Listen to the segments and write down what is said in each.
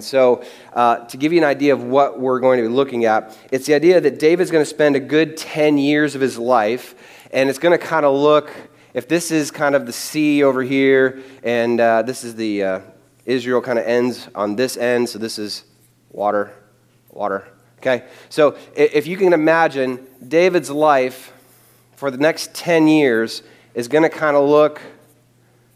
So, uh, to give you an idea of what we're going to be looking at, it's the idea that David's going to spend a good 10 years of his life, and it's going to kind of look if this is kind of the sea over here, and uh, this is the uh, Israel kind of ends on this end, so this is water, water. Okay? So, if you can imagine, David's life for the next 10 years is going to kind of look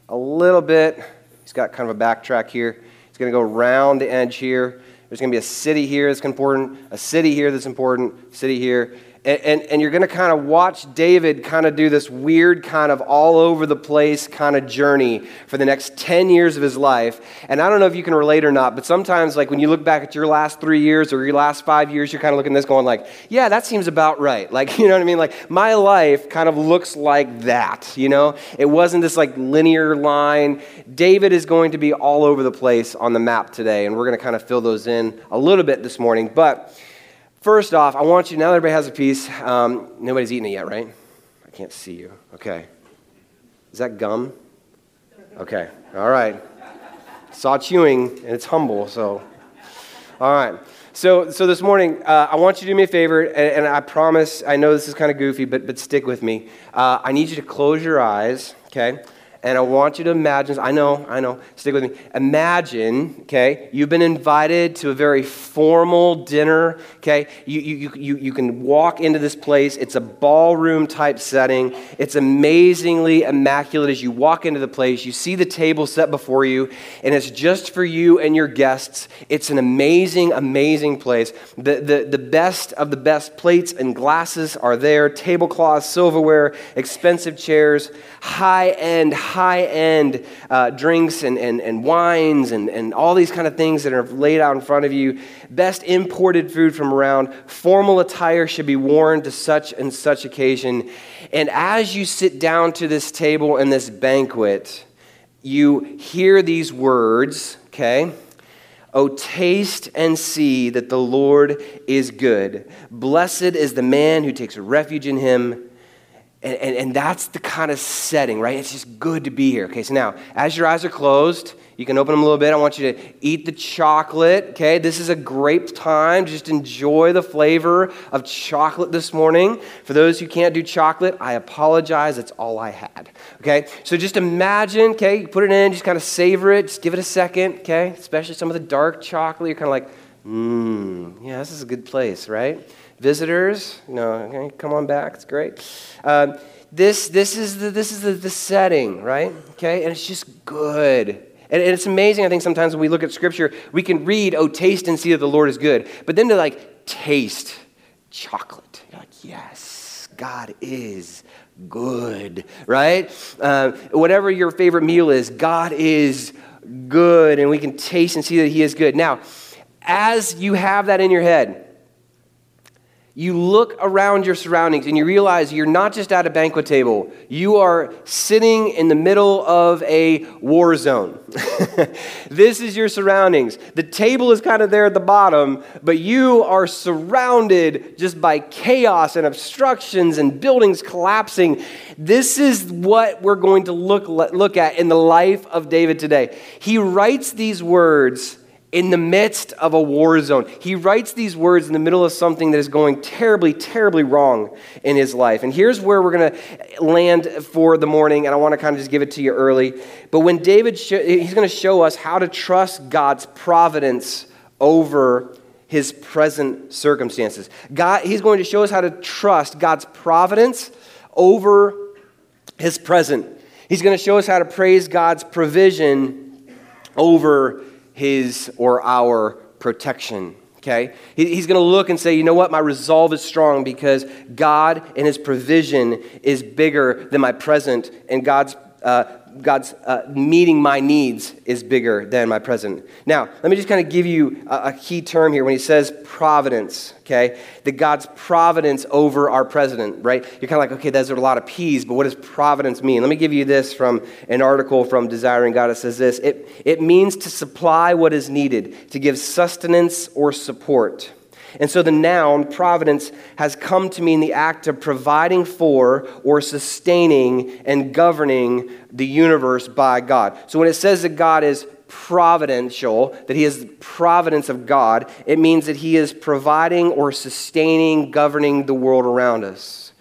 a little bit, he's got kind of a backtrack here going to go around the edge here. There's going to be a city here that's important, a city here that's important, city here. And, and, and, you're going to kind of watch David kind of do this weird, kind of all over the place kind of journey for the next 10 years of his life. And I don't know if you can relate or not, but sometimes, like when you look back at your last three years or your last five years, you're kind of looking at this going, like, yeah, that seems about right. Like, you know what I mean? Like, my life kind of looks like that, you know? It wasn't this like linear line. David is going to be all over the place on the map today, and we're going to kind of fill those in a little bit this morning. But First off, I want you, now everybody has a piece, um, nobody's eaten it yet, right? I can't see you. Okay. Is that gum? Okay. All right. Saw chewing, and it's humble, so. All right. So, so this morning, uh, I want you to do me a favor, and, and, I promise, I know this is kind of goofy, but, but stick with me. Uh, I need you to close your eyes, okay? And I want you to imagine, I know, I know, stick with me. Imagine, okay, you've been invited to a very formal dinner, okay? You, you, you, you can walk into this place. It's a ballroom type setting. It's amazingly immaculate as you walk into the place. You see the table set before you, and it's just for you and your guests. It's an amazing, amazing place. The, the, the best of the best plates and glasses are there tablecloths, silverware, expensive chairs, high end, high end uh, drinks and, and, and wines and, and all these kind of things that are laid out in front of you. Best imported food from around. Formal attire should be worn to such and such occasion. And as you sit down to this table and this banquet, you hear these words, okay? Oh, taste and see that the Lord is good. Blessed is the man who takes refuge in him. And, and, and, that's the kind of setting, right? It's just good to be here. Okay, so now, as your eyes are closed, you can open them a little bit. I want you to eat the chocolate, okay? This is a great time. Just enjoy the flavor of chocolate this morning. For those who can't do chocolate, I apologize. That's all I had, okay? So just imagine, okay, you put it in, just kind of savor it, just give it a second, okay? Especially some of the dark chocolate. You're kind of like, mmm, yeah, this is a good place, right? Visitors, No, okay, come on back. It's great. Um, this, this is, the, this is the, the setting, right? Okay, and it's just good. And, it's amazing, I think, sometimes when we look at Scripture, we can read, oh, taste and see that the Lord is good. But then to like taste chocolate, you're like, yes, God is good, right? Uh, whatever your favorite meal is, God is good, and we can taste and see that He is good. Now, as you have that in your head, you look around your surroundings and you realize you're not just at a banquet table, you are sitting in the middle of a war zone. this is your surroundings. The table is kind of there at the bottom, but you are surrounded just by chaos and obstructions and buildings collapsing. This is what we're going to look, look at in the life of David today. He writes these words in the midst of a war zone. He writes these words in the middle of something that is going terribly, terribly wrong in his life. And here's where we're going to land for the morning, and I want to kind of just give it to you early. But when David, sh- he's going to show us how to trust God's providence over his present circumstances. God, he's going to show us how to trust God's providence over his present. He's going to show us how to praise God's provision over his or our protection. Okay? He's going to look and say, you know what? My resolve is strong because God and his provision is bigger than my present, and God's uh, God's uh, meeting my needs is bigger than my present. Now, let me just kind of give you a, a, key term here when he says providence, okay? That God's providence over our president, right? You're kind of like, okay, those are a lot of P's, but what does providence mean? Let me give you this from an article from Desiring God. It says this it, it means to supply what is needed, to give sustenance or support. And so the noun providence has come to mean the act of providing for or sustaining and governing the universe by God. So when it says that God is providential, that he is the providence of God, it means that he is providing or sustaining, governing the world around us.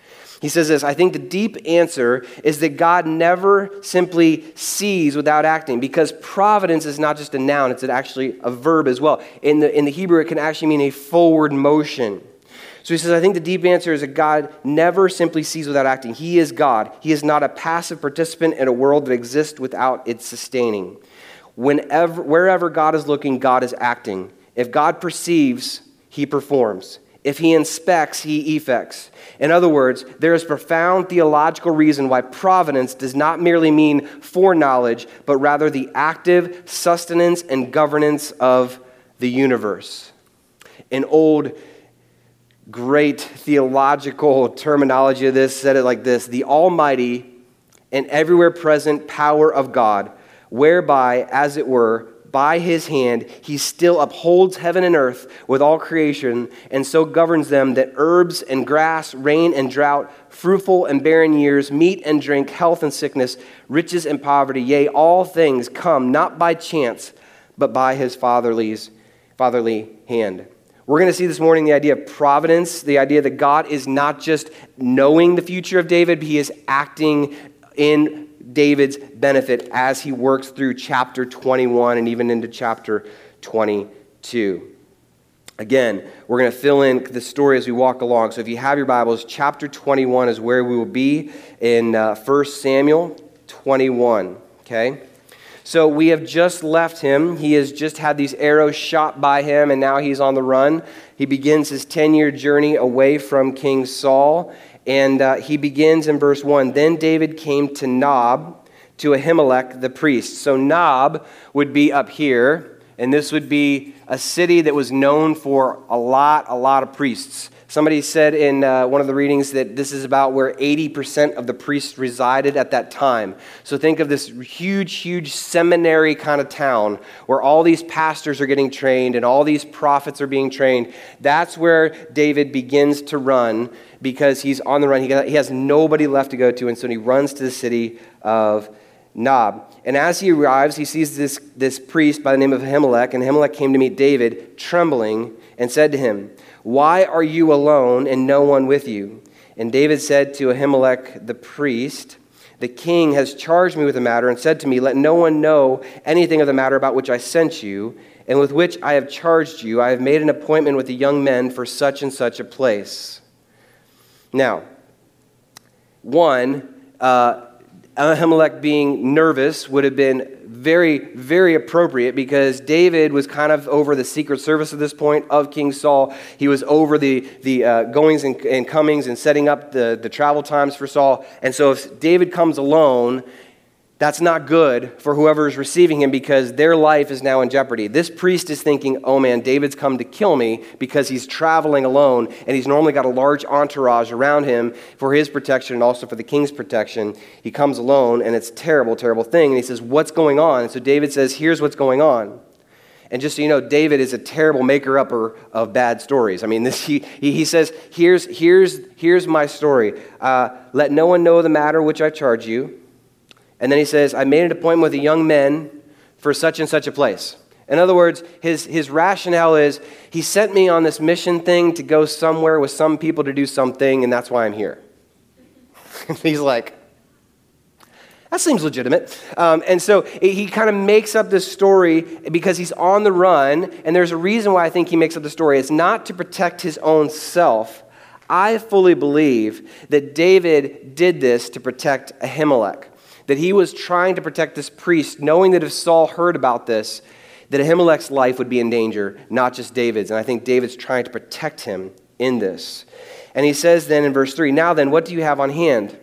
He says this I think the deep answer is that God never simply sees without acting because providence is not just a noun, it's actually a verb as well. In the, in the Hebrew, it can actually mean a forward motion. So he says, I think the deep answer is that God never simply sees without acting. He is God. He is not a passive participant in a world that exists without its sustaining. Whenever, wherever God is looking, God is acting. If God perceives, he performs. If he inspects, he effects. In other words, there is profound theological reason why providence does not merely mean foreknowledge, but rather the active sustenance and governance of the universe. An old great theological terminology of this said it like this the almighty and everywhere present power of God, whereby, as it were, by his hand, he still upholds heaven and earth with all creation, and so governs them that herbs and grass, rain and drought, fruitful and barren years, meat and drink, health and sickness, riches and poverty, yea, all things come not by chance, but by his fatherly hand. We're going to see this morning the idea of providence, the idea that God is not just knowing the future of David, but he is acting in David's benefit as he works through chapter 21 and even into chapter 22. Again, we're going to fill in the story as we walk along. So if you have your Bibles, chapter 21 is where we will be in uh, 1 Samuel 21. Okay? So we have just left him. He has just had these arrows shot by him, and now he's on the run. He begins his 10 year journey away from King Saul. And uh, he begins in verse 1 Then David came to Nob, to Ahimelech the priest. So Nob would be up here, and this would be a city that was known for a lot, a lot of priests. Somebody said in uh, one of the readings that this is about where 80% of the priests resided at that time. So think of this huge, huge seminary kind of town where all these pastors are getting trained and all these prophets are being trained. That's where David begins to run because he's on the run. He has nobody left to go to, and so he runs to the city of Nob. And as he arrives, he sees this, this priest by the name of Ahimelech, and Ahimelech came to meet David, trembling, and said to him, why are you alone and no one with you? And David said to Ahimelech the priest, The king has charged me with the matter and said to me, Let no one know anything of the matter about which I sent you and with which I have charged you. I have made an appointment with the young men for such and such a place. Now, one, uh, Ahimelech being nervous would have been very, very appropriate because David was kind of over the secret service at this point of King Saul. He was over the, the uh, goings and, and comings and setting up the, the travel times for Saul. And so if David comes alone, that's not good for whoever is receiving him because their life is now in jeopardy. This priest is thinking, oh man, David's come to kill me because he's traveling alone and he's normally got a large entourage around him for his protection and also for the king's protection. He comes alone and it's terrible, terrible thing. And he says, what's going on? And so David says, here's what's going on. And just so you know, David is a terrible maker upper of bad stories. I mean, this, he, he says, here's, here's, here's my story. Uh, Let no one know the matter which I charge you. And then he says, I made an appointment with a young men for such and such a place. In other words, his, his rationale is he sent me on this mission thing to go somewhere with some people to do something, and that's why I'm here. He's like, that seems legitimate. Um, and so he kind of makes up this story because he's on the run, and there's a reason why I think he makes up the story. It's not to protect his own self. I fully believe that David did this to protect Ahimelech that he was trying to protect this priest, knowing that if Saul heard about this, that Ahimelech's life would be in danger, not just David's. And I think David's trying to protect him in this. And he says then in verse 3 Now then, what do you have on hand?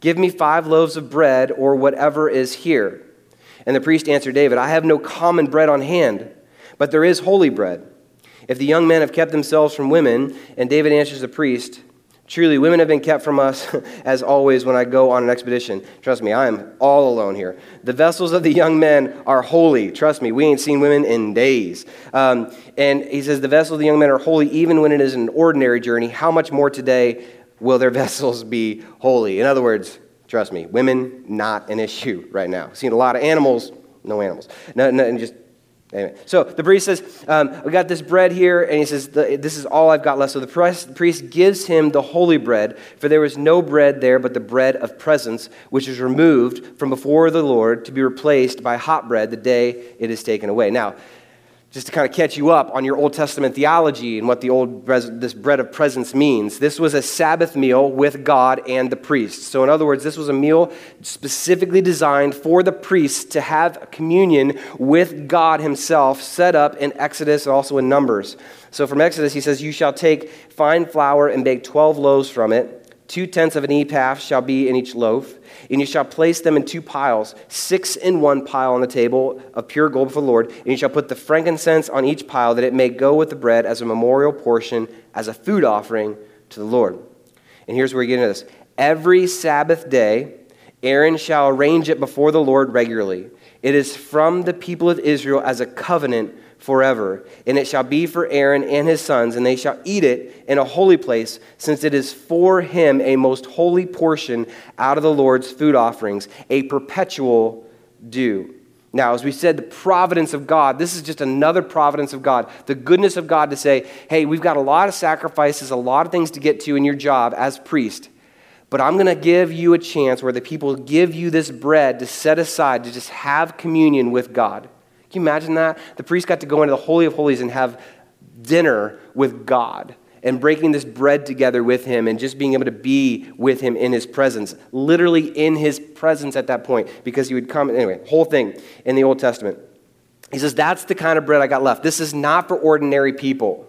Give me five loaves of bread or whatever is here. And the priest answered David, I have no common bread on hand, but there is holy bread. If the young men have kept themselves from women, and David answers the priest, Truly, women have been kept from us, as always, when I go on an expedition. Trust me, I am all alone here. The vessels of the young men are holy. Trust me, we ain't seen women in days. Um, and he says, The vessels of the young men are holy even when it is an ordinary journey. How much more today will their vessels be holy? In other words, trust me, women, not an issue right now. Seen a lot of animals, no animals. No, no, just Anyway, so the priest says, um, We got this bread here, and he says, This is all I've got left. So the priest gives him the holy bread, for there was no bread there but the bread of presence, which is removed from before the Lord to be replaced by hot bread the day it is taken away. Now, just to kind of catch you up on your Old Testament theology and what the old this bread of presence means. This was a Sabbath meal with God and the priests. So, in other words, this was a meal specifically designed for the priests to have communion with God Himself, set up in Exodus and also in Numbers. So, from Exodus, He says, "You shall take fine flour and bake twelve loaves from it." Two tenths of an ephah shall be in each loaf, and you shall place them in two piles, six in one pile on the table of pure gold for the Lord. And you shall put the frankincense on each pile, that it may go with the bread as a memorial portion, as a food offering to the Lord. And here's where we get into this. Every Sabbath day, Aaron shall arrange it before the Lord regularly. It is from the people of Israel as a covenant forever. And it shall be for Aaron and his sons, and they shall eat it in a holy place, since it is for him a most holy portion out of the Lord's food offerings, a perpetual due. Now, as we said, the providence of God, this is just another providence of God. The goodness of God to say, hey, we've got a lot of sacrifices, a lot of things to get to in your job as priest, but I'm going to give you a chance where the people give you this bread to set aside to just have communion with God. Can you imagine that? The priest got to go into the Holy of Holies and have dinner with God and breaking this bread together with him and just being able to be with him in his presence, literally in his presence at that point, because he would come. Anyway, whole thing in the Old Testament. He says, That's the kind of bread I got left. This is not for ordinary people.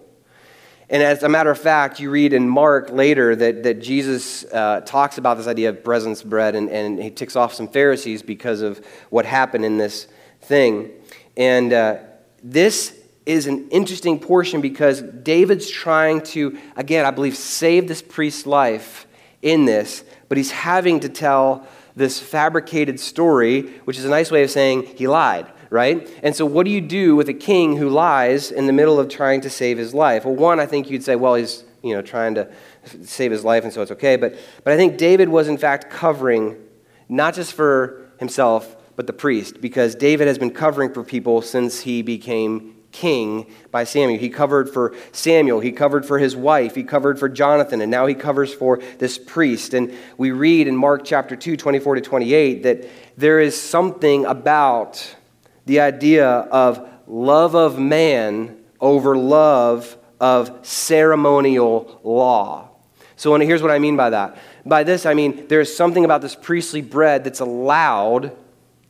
And as a matter of fact, you read in Mark later that, that Jesus uh, talks about this idea of presence bread, and, and he ticks off some Pharisees because of what happened in this thing. And uh, this is an interesting portion because David's trying to, again, I believe, save this priest's life in this, but he's having to tell this fabricated story, which is a nice way of saying he lied, right? And so, what do you do with a king who lies in the middle of trying to save his life? Well, one, I think you'd say, well, he's you know trying to save his life, and so it's okay. But but I think David was in fact covering not just for himself, but the priest, because David has been covering for people since he became king by Samuel. He covered for Samuel, he covered for his wife, he covered for Jonathan, and now he covers for this priest. And we read in Mark chapter 2, 24 to 28, that there is something about the idea of love of man over love of ceremonial law. So here's what I mean by that. By this, I mean there's something about this priestly bread that's allowed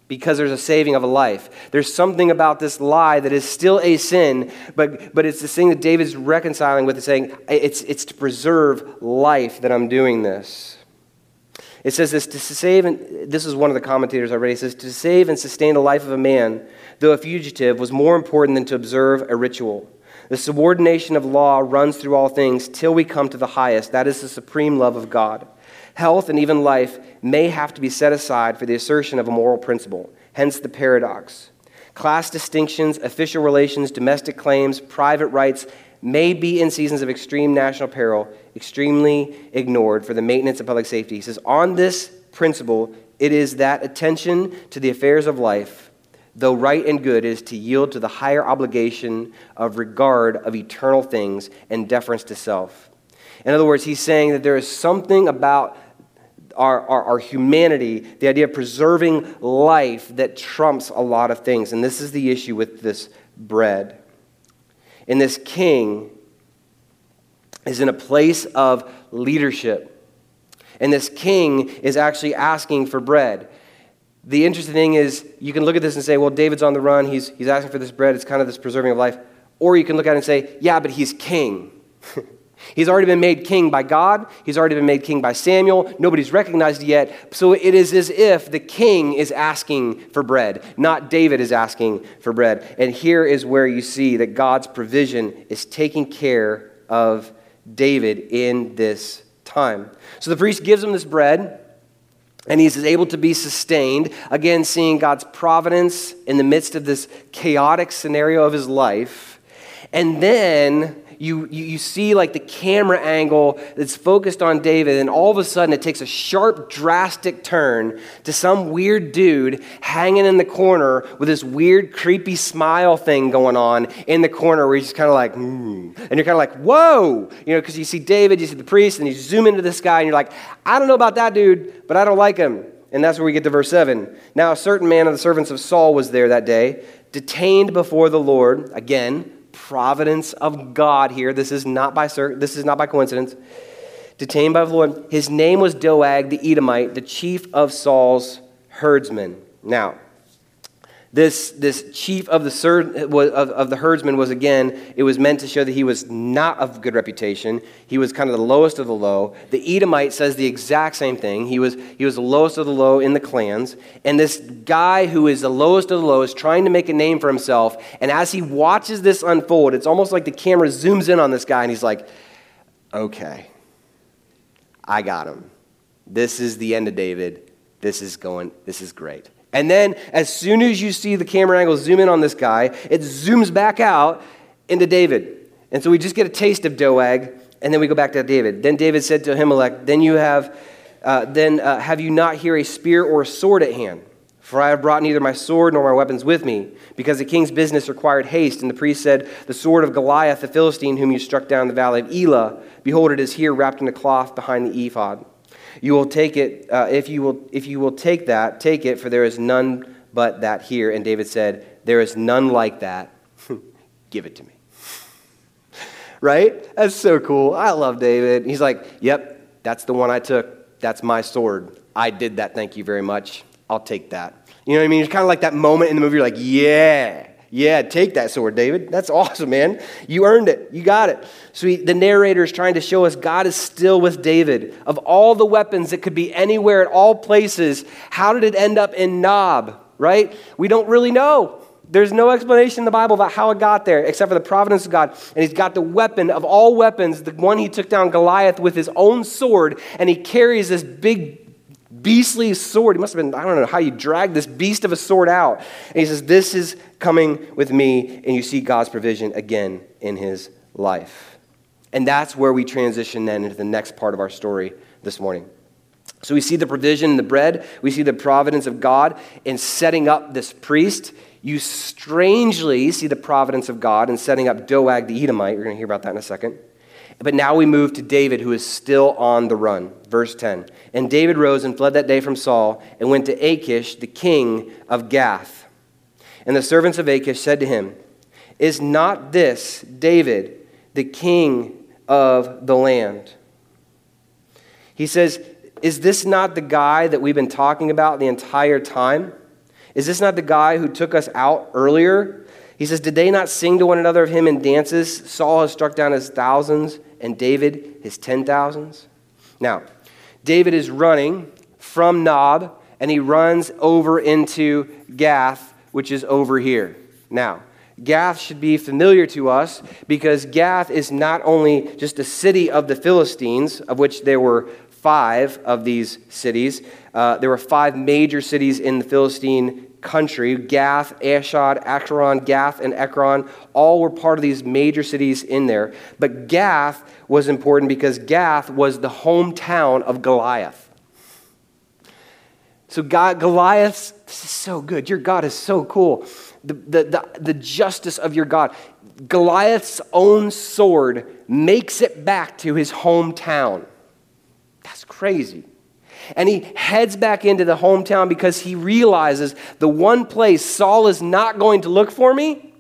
because there's a saving of a life. There's something about this lie that is still a sin, but, but it's the thing that David's reconciling with, saying, it's, it's to preserve life that I'm doing this. It says this to save, and this is one of the commentators. It says, to save and sustain the life of a man, though a fugitive, was more important than to observe a ritual. The subordination of law runs through all things till we come to the highest. That is the supreme love of God. Health and even life may have to be set aside for the assertion of a moral principle, hence the paradox. Class distinctions, official relations, domestic claims, private rights may be in seasons of extreme national peril extremely ignored for the maintenance of public safety. He says, on this principle, it is that attention to the affairs of life, though right and good, is to yield to the higher obligation of regard of eternal things and deference to self. In other words, he's saying that there is something about our, our, our, humanity, the idea of preserving life that trumps a lot of things. And this is the issue with this bread. And this king is in a place of leadership. And this king is actually asking for bread. The interesting thing is, you can look at this and say, well, David's on the run. He's, he's asking for this bread. It's kind of this preserving of life. Or you can look at it and say, yeah, but he's king. He's already been made king by God. He's already been made king by Samuel. Nobody's recognized yet. So it is as if the king is asking for bread, not David is asking for bread. And here is where you see that God's provision is taking care of David in this time. So the priest gives him this bread. And he's able to be sustained, again, seeing God's providence in the midst of this chaotic scenario of his life. And then you, you, you see like the camera angle that's focused on David, and all of a sudden it takes a sharp, drastic turn to some weird dude hanging in the corner with this weird, creepy smile thing going on in the corner where he's just kind of like, mm. and you're kind of like, whoa, you know, because you see David, you see the priest, and you zoom into this guy, and you're like, I don't know about that dude, but I don't like him. And that's where we get to verse 7. Now, a certain man of the servants of Saul was there that day, detained before the Lord. Again, providence of God here. This is not by, this is not by coincidence. Detained by the Lord. His name was Doeg the Edomite, the chief of Saul's herdsmen. Now, this, this chief of the, of, of the herdsmen was again, it was meant to show that he was not of good reputation. He was kind of the lowest of the low. The Edomite says the exact same thing. He was, he was the lowest of the low in the clans. And this guy who is the lowest of the low is trying to make a name for himself. And as he watches this unfold, it's almost like the camera zooms in on this guy and he's like, okay, I got him. This is the end of David. This is going, this is great. And then, as soon as you see the camera angle zoom in on this guy, it zooms back out into David. And so we just get a taste of Doeg, and then we go back to David. Then David said to Ahimelech, Then you have, uh, then uh, have you not here a spear or a sword at hand? For I have brought neither my sword nor my weapons with me, because the king's business required haste. And the priest said, The sword of Goliath the Philistine, whom you struck down in the valley of Elah, behold, it is here wrapped in a cloth behind the ephod. You will take it, uh, if, you will, if you will take that, take it, for there is none but that here. And David said, There is none like that. Give it to me. right? That's so cool. I love David. He's like, Yep, that's the one I took. That's my sword. I did that. Thank you very much. I'll take that. You know what I mean? It's kind of like that moment in the movie, you're like, Yeah. Yeah, take that sword, David. That's awesome, man. You earned it. You got it. So he, the narrator is trying to show us God is still with David. Of all the weapons that could be anywhere at all places, how did it end up in Nob, right? We don't really know. There's no explanation in the Bible about how it got there except for the providence of God. And he's got the weapon of all weapons, the one he took down Goliath with his own sword, and he carries this big beastly sword. He must have been, I don't know how you drag this beast of a sword out. And he says, This is coming with me. And you see God's provision again in his life. And that's where we transition then into the next part of our story this morning. So we see the provision in the bread, we see the providence of God in setting up this priest. You strangely see the providence of God in setting up Doeg the Edomite. We're going to hear about that in a second. But now we move to David, who is still on the run. Verse 10. And David rose and fled that day from Saul and went to Achish, the king of Gath. And the servants of Achish said to him, Is not this David, the king of the land? He says, Is this not the guy that we've been talking about the entire time? Is this not the guy who took us out earlier he says, Did they not sing to one another of him in dances? Saul has struck down his thousands, and David his ten thousands. Now, David is running from Nob, and he runs over into Gath, which is over here. Now, Gath should be familiar to us because Gath is not only just a city of the Philistines, of which there were five of these cities. Uh, there were five major cities in the Philistine country Gath, Ashdod, Ekron, Gath, and Ekron all were part of these major cities in there. But Gath was important because Gath was the hometown of Goliath. So God, Goliath, this is so good. Your God is so cool. The, the, the, the justice of your God. Goliath's own sword makes it back to his hometown. That's crazy. And he heads back into the hometown because he realizes the one place Saul is not going to look for me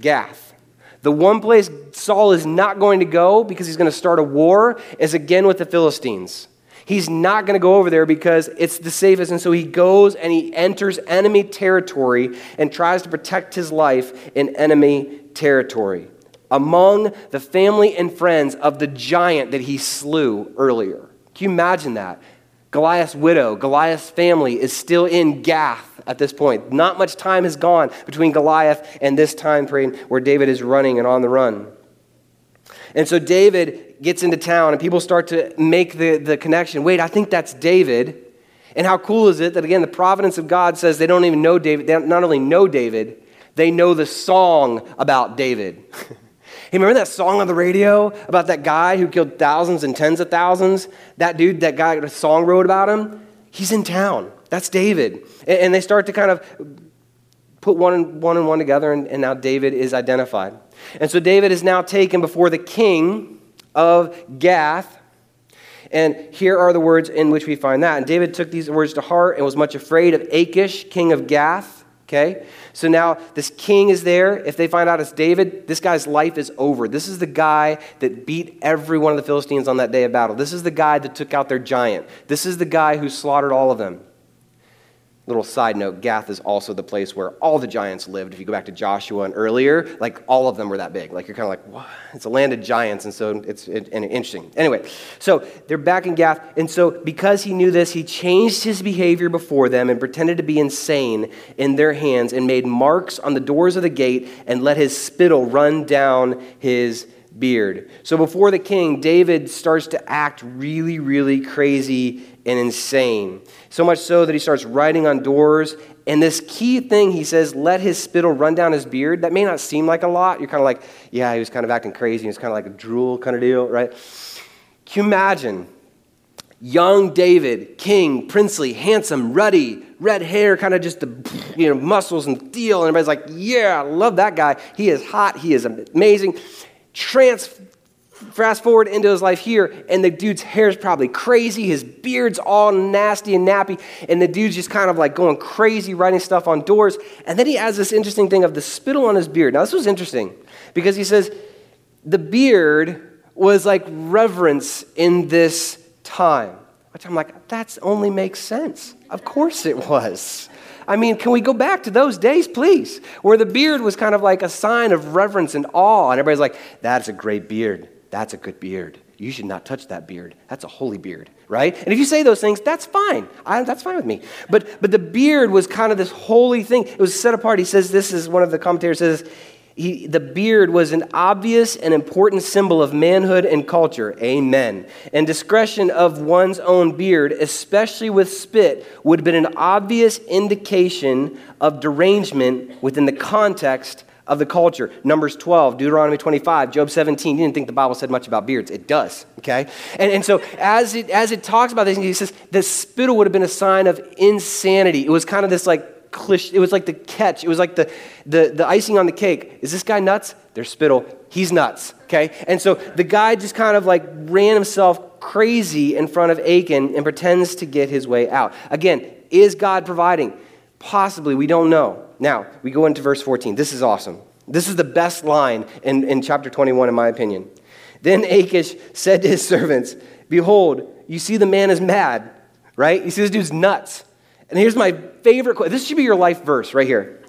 Gath. The one place Saul is not going to go because he's going to start a war is again with the Philistines. He's not going to go over there because it's the safest. And so he goes and he enters enemy territory and tries to protect his life in enemy territory among the family and friends of the giant that he slew earlier. Can you imagine that? Goliath's widow, Goliath's family is still in Gath at this point. Not much time has gone between Goliath and this time frame where David is running and on the run. And so David gets into town, and people start to make the, the connection. Wait, I think that's David. And how cool is it that, again, the providence of God says they don't even know David. They not only know David, they know the song about David. Hey, remember that song on the radio about that guy who killed thousands and tens of thousands? That dude, that guy, a song wrote about him? He's in town. That's David. And they start to kind of put one and one, and one together, and, and now David is identified. And so David is now taken before the king of Gath. And here are the words in which we find that. And David took these words to heart and was much afraid of Achish, king of Gath. Okay? So now this king is there. If they find out it's David, this guy's life is over. This is the guy that beat every one of the Philistines on that day of battle. This is the guy that took out their giant. This is the guy who slaughtered all of them. Little side note Gath is also the place where all the giants lived. If you go back to Joshua and earlier, like all of them were that big. Like you're kind of like, what? It's a land of giants, and so it's it, and interesting. Anyway, so they're back in Gath, and so because he knew this, he changed his behavior before them and pretended to be insane in their hands and made marks on the doors of the gate and let his spittle run down his beard. So before the king, David starts to act really, really crazy and insane. So much so that he starts writing on doors. And this key thing, he says, let his spittle run down his beard. That may not seem like a lot. You're kind of like, yeah, he was kind of acting crazy. He was kind of like a drool kind of deal, right? Can you imagine? Young David, king, princely, handsome, ruddy, red hair, kind of just the you know muscles and deal, and everybody's like, "Yeah, I love that guy. He is hot. He is amazing." Trans Fast forward into his life here, and the dude's hair is probably crazy. His beard's all nasty and nappy, and the dude's just kind of like going crazy, writing stuff on doors. And then he adds this interesting thing of the spittle on his beard. Now, this was interesting because he says the beard was like reverence in this time. Which I'm like, that only makes sense. Of course it was. I mean, can we go back to those days, please, where the beard was kind of like a sign of reverence and awe, and everybody's like, that's a great beard. That's a good beard. You should not touch that beard. That's a holy beard, right? And if you say those things, that's fine. I, that's fine with me. But, but the beard was kind of this holy thing. It was set apart. He says, this is one of the commentators says, he, the beard was an obvious and important symbol of manhood and culture. Amen. And discretion of one's own beard, especially with spit, would have been an obvious indication of derangement within the context of the culture. Numbers 12, Deuteronomy 25, Job 17. You didn't think the Bible said much about beards. It does, okay? And, and so as it, as it talks about this, he says the spittle would have been a sign of insanity. It was kind of this like cliché, it was like the catch. It was like the, the, the icing on the cake. Is this guy nuts? There's spittle. He's nuts, okay? And so the guy just kind of like ran himself crazy in front of Achan and pretends to get his way out. Again, is God providing? Possibly, we don't know. Now, we go into verse 14. This is awesome. This is the best line in, in chapter 21, in my opinion. Then Achish said to his servants, Behold, you see the man is mad, right? You see this dude's nuts. And here's my favorite quote. This should be your life verse right here.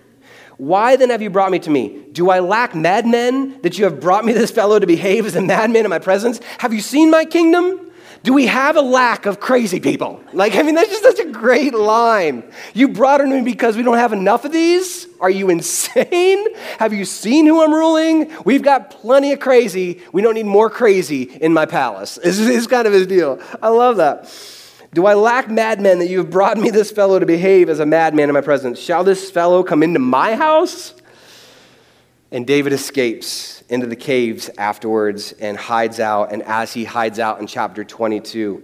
Why then have you brought me to me? Do I lack madmen that you have brought me this fellow to behave as a madman in my presence? Have you seen my kingdom? Do we have a lack of crazy people? Like, I mean, that's just such a great line. You brought her to me because we don't have enough of these? Are you insane? Have you seen who I'm ruling? We've got plenty of crazy. We don't need more crazy in my palace. This is kind of his deal. I love that. Do I lack madmen that you have brought me this fellow to behave as a madman in my presence? Shall this fellow come into my house? And David escapes into the caves afterwards and hides out. And as he hides out in chapter 22,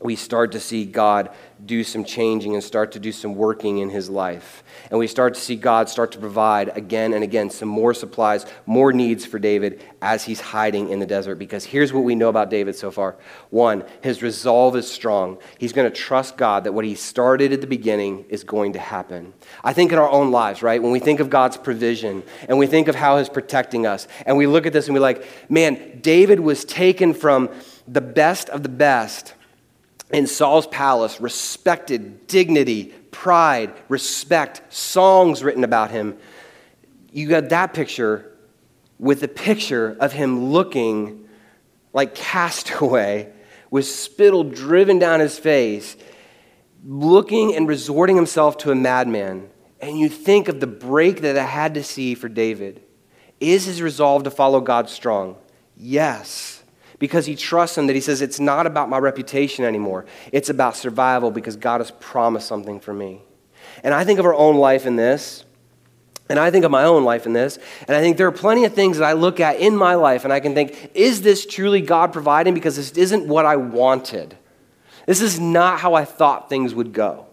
we start to see God do some changing and start to do some working in his life. And we start to see God start to provide again and again some more supplies, more needs for David as he's hiding in the desert. Because here's what we know about David so far one, his resolve is strong. He's going to trust God that what he started at the beginning is going to happen. I think in our own lives, right, when we think of God's provision and we think of how he's protecting us, and we look at this and we're like, man, David was taken from the best of the best in Saul's palace, respected, dignity, pride, respect, songs written about him. You got that picture with the picture of him looking like castaway with spittle driven down his face, looking and resorting himself to a madman. And you think of the break that I had to see for David. Is his resolve to follow God strong? Yes because he trusts him that he says, It's not about my reputation anymore. It's about survival because God has promised something for me. And I think of our own life in this. And I think of my own life in this, and I think there are plenty of things that I look at in my life, and I can think, is this truly God providing? Because this isn't what I wanted. This is not how I thought things would go.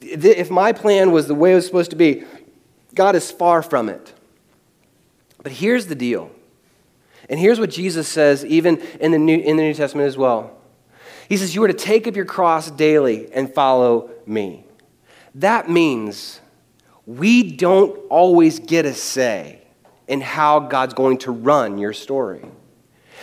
If my plan was the way it was supposed to be, God is far from it. But here's the deal. And here's what Jesus says, even in the New, in the New Testament as well. He says, You are to take up your cross daily and follow me. That means we don't always get a say in how God's going to run your story.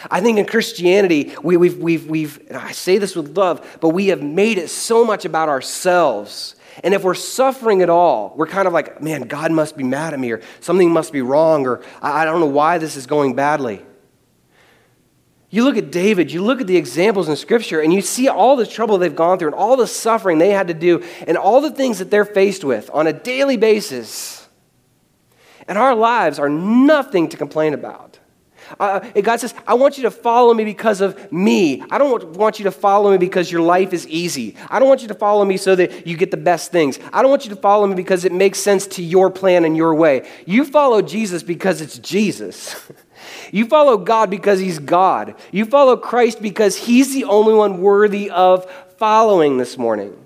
I think in Christianity, we, we've, we've, we've, I say this with love, but we have made it so much about ourselves. And if we're suffering at all, we're kind of like, man, God must be mad at me, or something must be wrong, or I, I don't know why this is going badly. You look at David, you look at the examples in Scripture, and you see all the trouble they've gone through and all the suffering they had to do and all the things that they're faced with on a daily basis. And our lives are nothing to complain about. Uh, God says, I want you to follow me because of me. I don't want you to follow me because your life is easy. I don't want you to follow me so that you get the best things. I don't want you to follow me because it makes sense to your plan and your way. You follow Jesus because it's Jesus. You follow God because He's God. You follow Christ because He's the only one worthy of following this morning.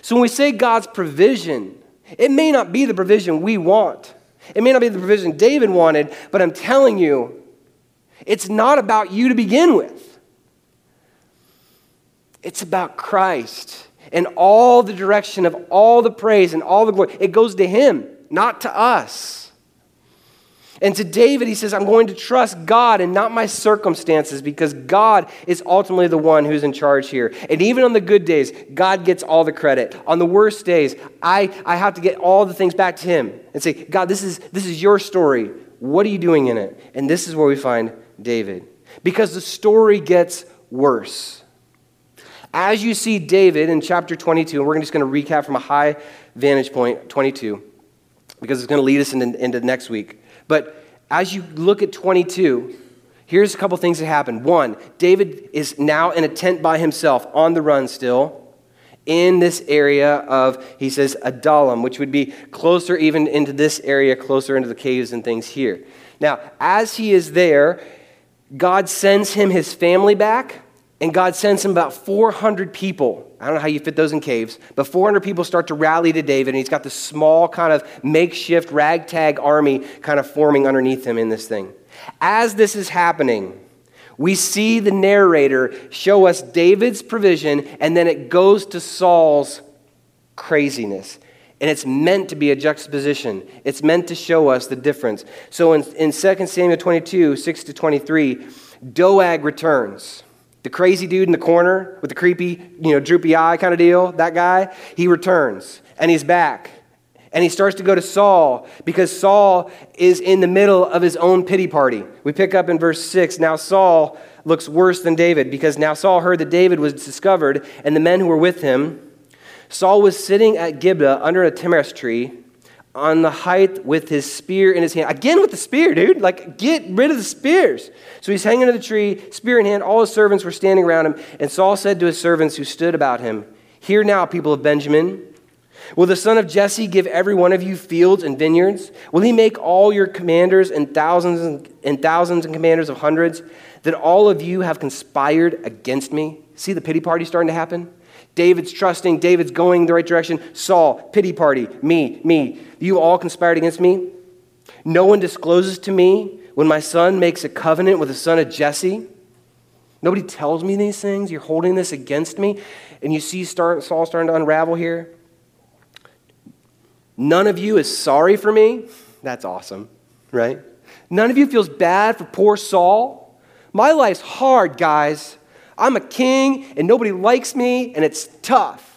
So when we say God's provision, it may not be the provision we want. It may not be the provision David wanted, but I'm telling you, it's not about you to begin with. It's about Christ and all the direction of all the praise and all the glory. It goes to Him, not to us. And to David, he says, I'm going to trust God and not my circumstances because God is ultimately the one who's in charge here. And even on the good days, God gets all the credit. On the worst days, I, I have to get all the things back to him and say, God, this is, this is your story. What are you doing in it? And this is where we find David. Because the story gets worse. As you see David in chapter 22, and we're just going to recap from a high vantage point, 22, because it's going to lead us into, into next week. But as you look at 22, here's a couple things that happen. One, David is now in a tent by himself, on the run still, in this area of, he says, Adullam, which would be closer even into this area, closer into the caves and things here. Now, as he is there, God sends him his family back and God sends him about 400 people. I don't know how you fit those in caves, but 400 people start to rally to David, and he's got this small kind of makeshift ragtag army kind of forming underneath him in this thing. As this is happening, we see the narrator show us David's provision, and then it goes to Saul's craziness. And it's meant to be a juxtaposition. It's meant to show us the difference. So in, in 2 Samuel 22, 6 to 23, Doeg returns. The crazy dude in the corner with the creepy, you know, droopy eye kind of deal, that guy, he returns and he's back. And he starts to go to Saul because Saul is in the middle of his own pity party. We pick up in verse 6. Now Saul looks worse than David because now Saul heard that David was discovered and the men who were with him. Saul was sitting at Gibeah under a tamarisk tree on the height with his spear in his hand. Again with the spear, dude. Like, get rid of the spears. So he's hanging to the tree, spear in hand. All his servants were standing around him. And Saul said to his servants who stood about him, Hear now, people of Benjamin. Will the son of Jesse give every one of you fields and vineyards? Will he make all your commanders and thousands and thousands and commanders of hundreds that all of you have conspired against me? See the pity party starting to happen? David's trusting, David's going the right direction. Saul, pity party, me, me. You all conspired against me. No one discloses to me when my son makes a covenant with the son of Jesse. Nobody tells me these things. You're holding this against me. And you see start, Saul starting to unravel here. None of you is sorry for me. That's awesome, right? None of you feels bad for poor Saul. My life's hard, guys. I'm a king and nobody likes me and it's tough.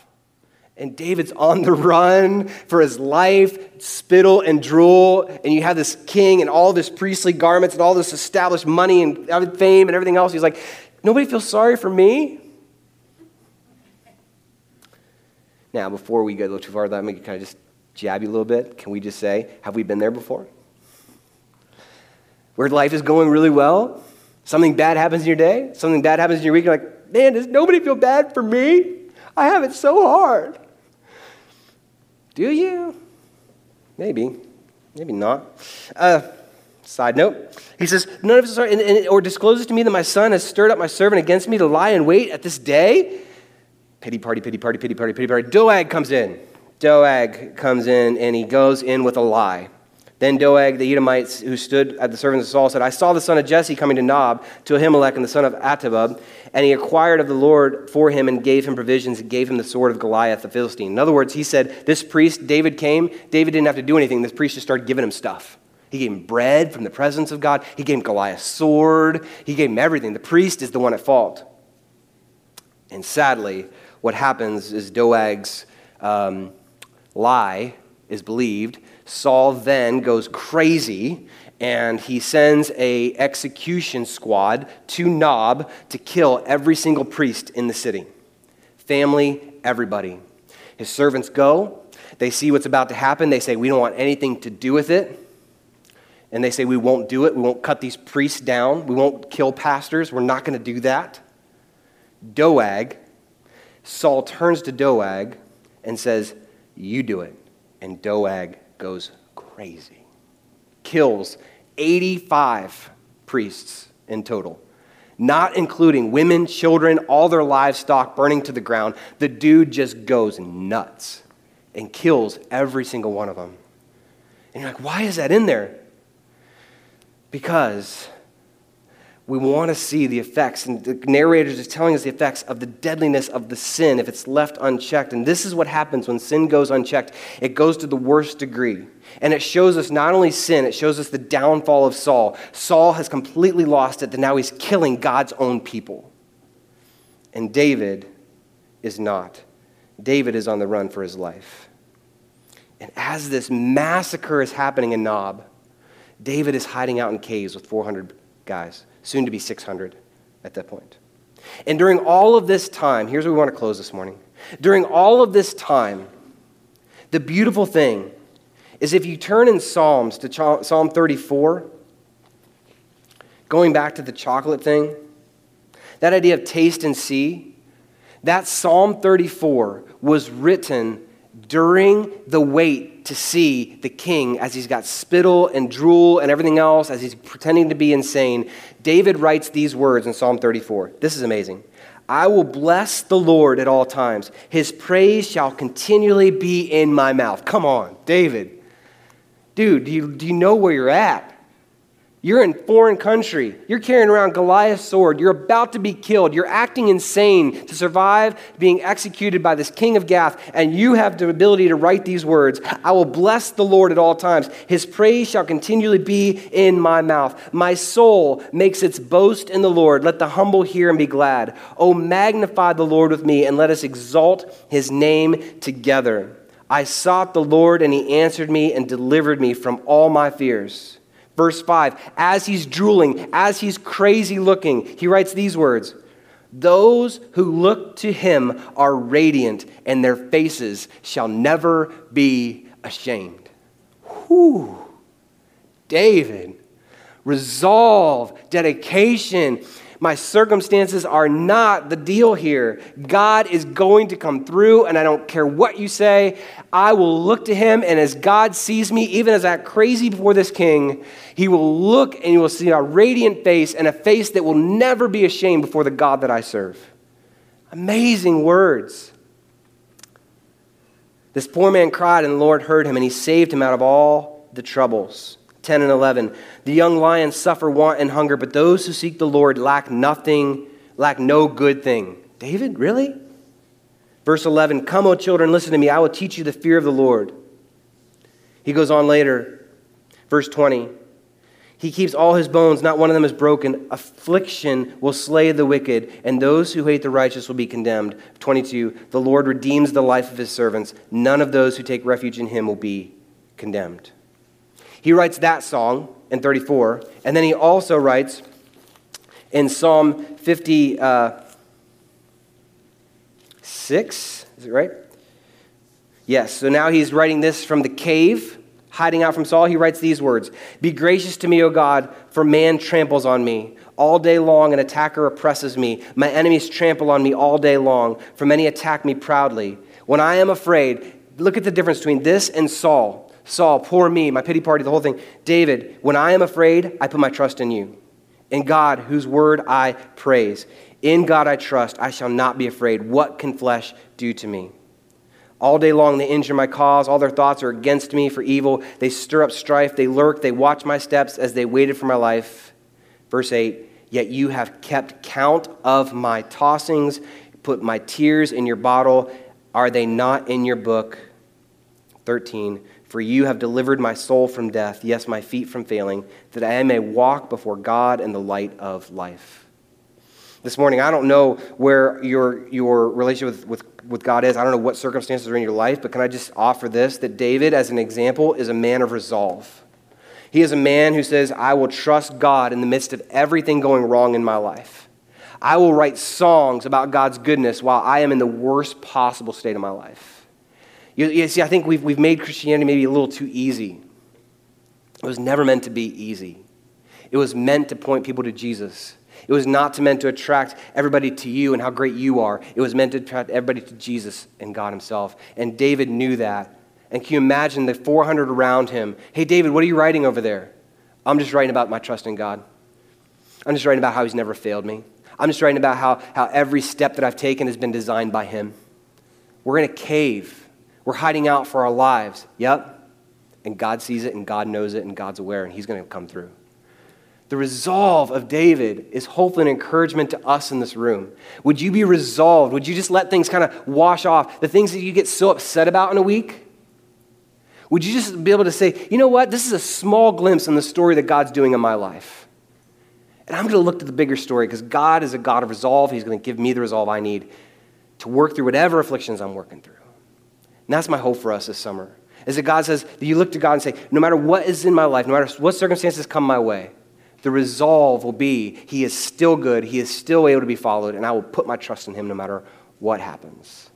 And David's on the run for his life, spittle and drool, and you have this king and all this priestly garments and all this established money and fame and everything else. He's like, nobody feels sorry for me. Now, before we go a little too far, let me kind of just jab you a little bit. Can we just say, have we been there before? Where life is going really well, Something bad happens in your day, something bad happens in your week, you're like, man, does nobody feel bad for me? I have it so hard. Do you? Maybe. Maybe not. Uh, side note. He says, None of us are, or discloses to me that my son has stirred up my servant against me to lie in wait at this day. Pity party, pity party, pity party, pity party. Doeg comes in. Doeg comes in and he goes in with a lie. Then Doeg, the Edomites who stood at the servants of Saul, said, I saw the son of Jesse coming to Nob, to Ahimelech and the son of Ahitub, and he acquired of the Lord for him and gave him provisions and gave him the sword of Goliath the Philistine. In other words, he said, This priest, David came, David didn't have to do anything. This priest just started giving him stuff. He gave him bread from the presence of God. He gave him Goliath's sword. He gave him everything. The priest is the one at fault. And sadly, what happens is Doeg's um, lie is believed Saul then goes crazy and he sends a execution squad to Nob to kill every single priest in the city. Family, everybody. His servants go, they see what's about to happen, they say, We don't want anything to do with it. And they say, We won't do it. We won't cut these priests down. We won't kill pastors. We're not going to do that. Doeg, Saul turns to Doeg and says, You do it. And Doeg goes crazy. Kills 85 priests in total, not including women, children, all their livestock burning to the ground. The dude just goes nuts and kills every single one of them. And you're like, why is that in there? Because we want to see the effects. And the narrator is telling us the effects of the deadliness of the sin if it's left unchecked. And this is what happens when sin goes unchecked it goes to the worst degree. And it shows us not only sin, it shows us the downfall of Saul. Saul has completely lost it, and now he's killing God's own people. And David is not. David is on the run for his life. And as this massacre is happening in Nob, David is hiding out in caves with 400 guys soon to be 600 at that point. And during all of this time, here's where we want to close this morning. During all of this time, the beautiful thing is if you turn in Psalms to Psalm 34, going back to the chocolate thing, that idea of taste and see, that Psalm 34 was written during the wait to see the king as he's got spittle and drool and everything else, as he's pretending to be insane, David writes these words in Psalm 34. This is amazing. I will bless the Lord at all times. His praise shall continually be in my mouth. Come on, David. Dude, do you, do you know where you're at? You're in foreign country. You're carrying around Goliath's sword. You're about to be killed. You're acting insane to survive being executed by this king of Gath. And you have the ability to write these words I will bless the Lord at all times. His praise shall continually be in my mouth. My soul makes its boast in the Lord. Let the humble hear and be glad. Oh, magnify the Lord with me and let us exalt his name together. I sought the Lord and he answered me and delivered me from all my fears. Verse 5 As he's drooling, as he's crazy looking, he writes these words Those who look to him are radiant, and their faces shall never be ashamed. Whew. David, resolve, dedication, my circumstances are not the deal here. God is going to come through, and I don't care what you say. I will look to him, and as God sees me, even as I act crazy before this king, he will look and you will see a radiant face and a face that will never be ashamed before the God that I serve. Amazing words. This poor man cried, and the Lord heard him, and he saved him out of all the troubles. 10 and 11. The young lions suffer want and hunger, but those who seek the Lord lack nothing, lack no good thing. David, really? Verse 11 Come, O children, listen to me. I will teach you the fear of the Lord. He goes on later. Verse 20 He keeps all his bones, not one of them is broken. Affliction will slay the wicked, and those who hate the righteous will be condemned. 22 The Lord redeems the life of his servants. None of those who take refuge in him will be condemned. He writes that song in 34, and then he also writes in Psalm 56, uh, is it right? Yes, so now he's writing this from the cave, hiding out from Saul. He writes these words Be gracious to me, O God, for man tramples on me. All day long, an attacker oppresses me. My enemies trample on me all day long, for many attack me proudly. When I am afraid, look at the difference between this and Saul. Saul, poor me, my pity party, the whole thing. David, when I am afraid, I put my trust in you. In God, whose word I praise. In God I trust, I shall not be afraid. What can flesh do to me? All day long they injure my cause. All their thoughts are against me for evil. They stir up strife. They lurk. They watch my steps as they waited for my life. Verse 8 Yet you have kept count of my tossings, put my tears in your bottle. Are they not in your book? 13 For you have delivered my soul from death, yes, my feet from failing, that I may walk before God in the light of life. This morning, I don't know where your, your relationship with, with, with God is. I don't know what circumstances are in your life, but can I just offer this that David, as an example, is a man of resolve. He is a man who says, I will trust God in the midst of everything going wrong in my life. I will write songs about God's goodness while I am in the worst possible state of my life. You, you see, I think we've, we've made Christianity maybe a little too easy. It was never meant to be easy, it was meant to point people to Jesus. It was not meant to attract everybody to you and how great you are. It was meant to attract everybody to Jesus and God Himself. And David knew that. And can you imagine the 400 around him? Hey, David, what are you writing over there? I'm just writing about my trust in God. I'm just writing about how He's never failed me. I'm just writing about how, how every step that I've taken has been designed by Him. We're in a cave. We're hiding out for our lives. Yep. And God sees it, and God knows it, and God's aware, and He's going to come through. The resolve of David is hopefully an encouragement to us in this room. Would you be resolved? Would you just let things kind of wash off? The things that you get so upset about in a week? Would you just be able to say, you know what? This is a small glimpse in the story that God's doing in my life. And I'm going to look to the bigger story because God is a God of resolve. He's going to give me the resolve I need to work through whatever afflictions I'm working through. And that's my hope for us this summer. Is that God says, that you look to God and say, no matter what is in my life, no matter what circumstances come my way, the resolve will be He is still good, He is still able to be followed, and I will put my trust in Him no matter what happens.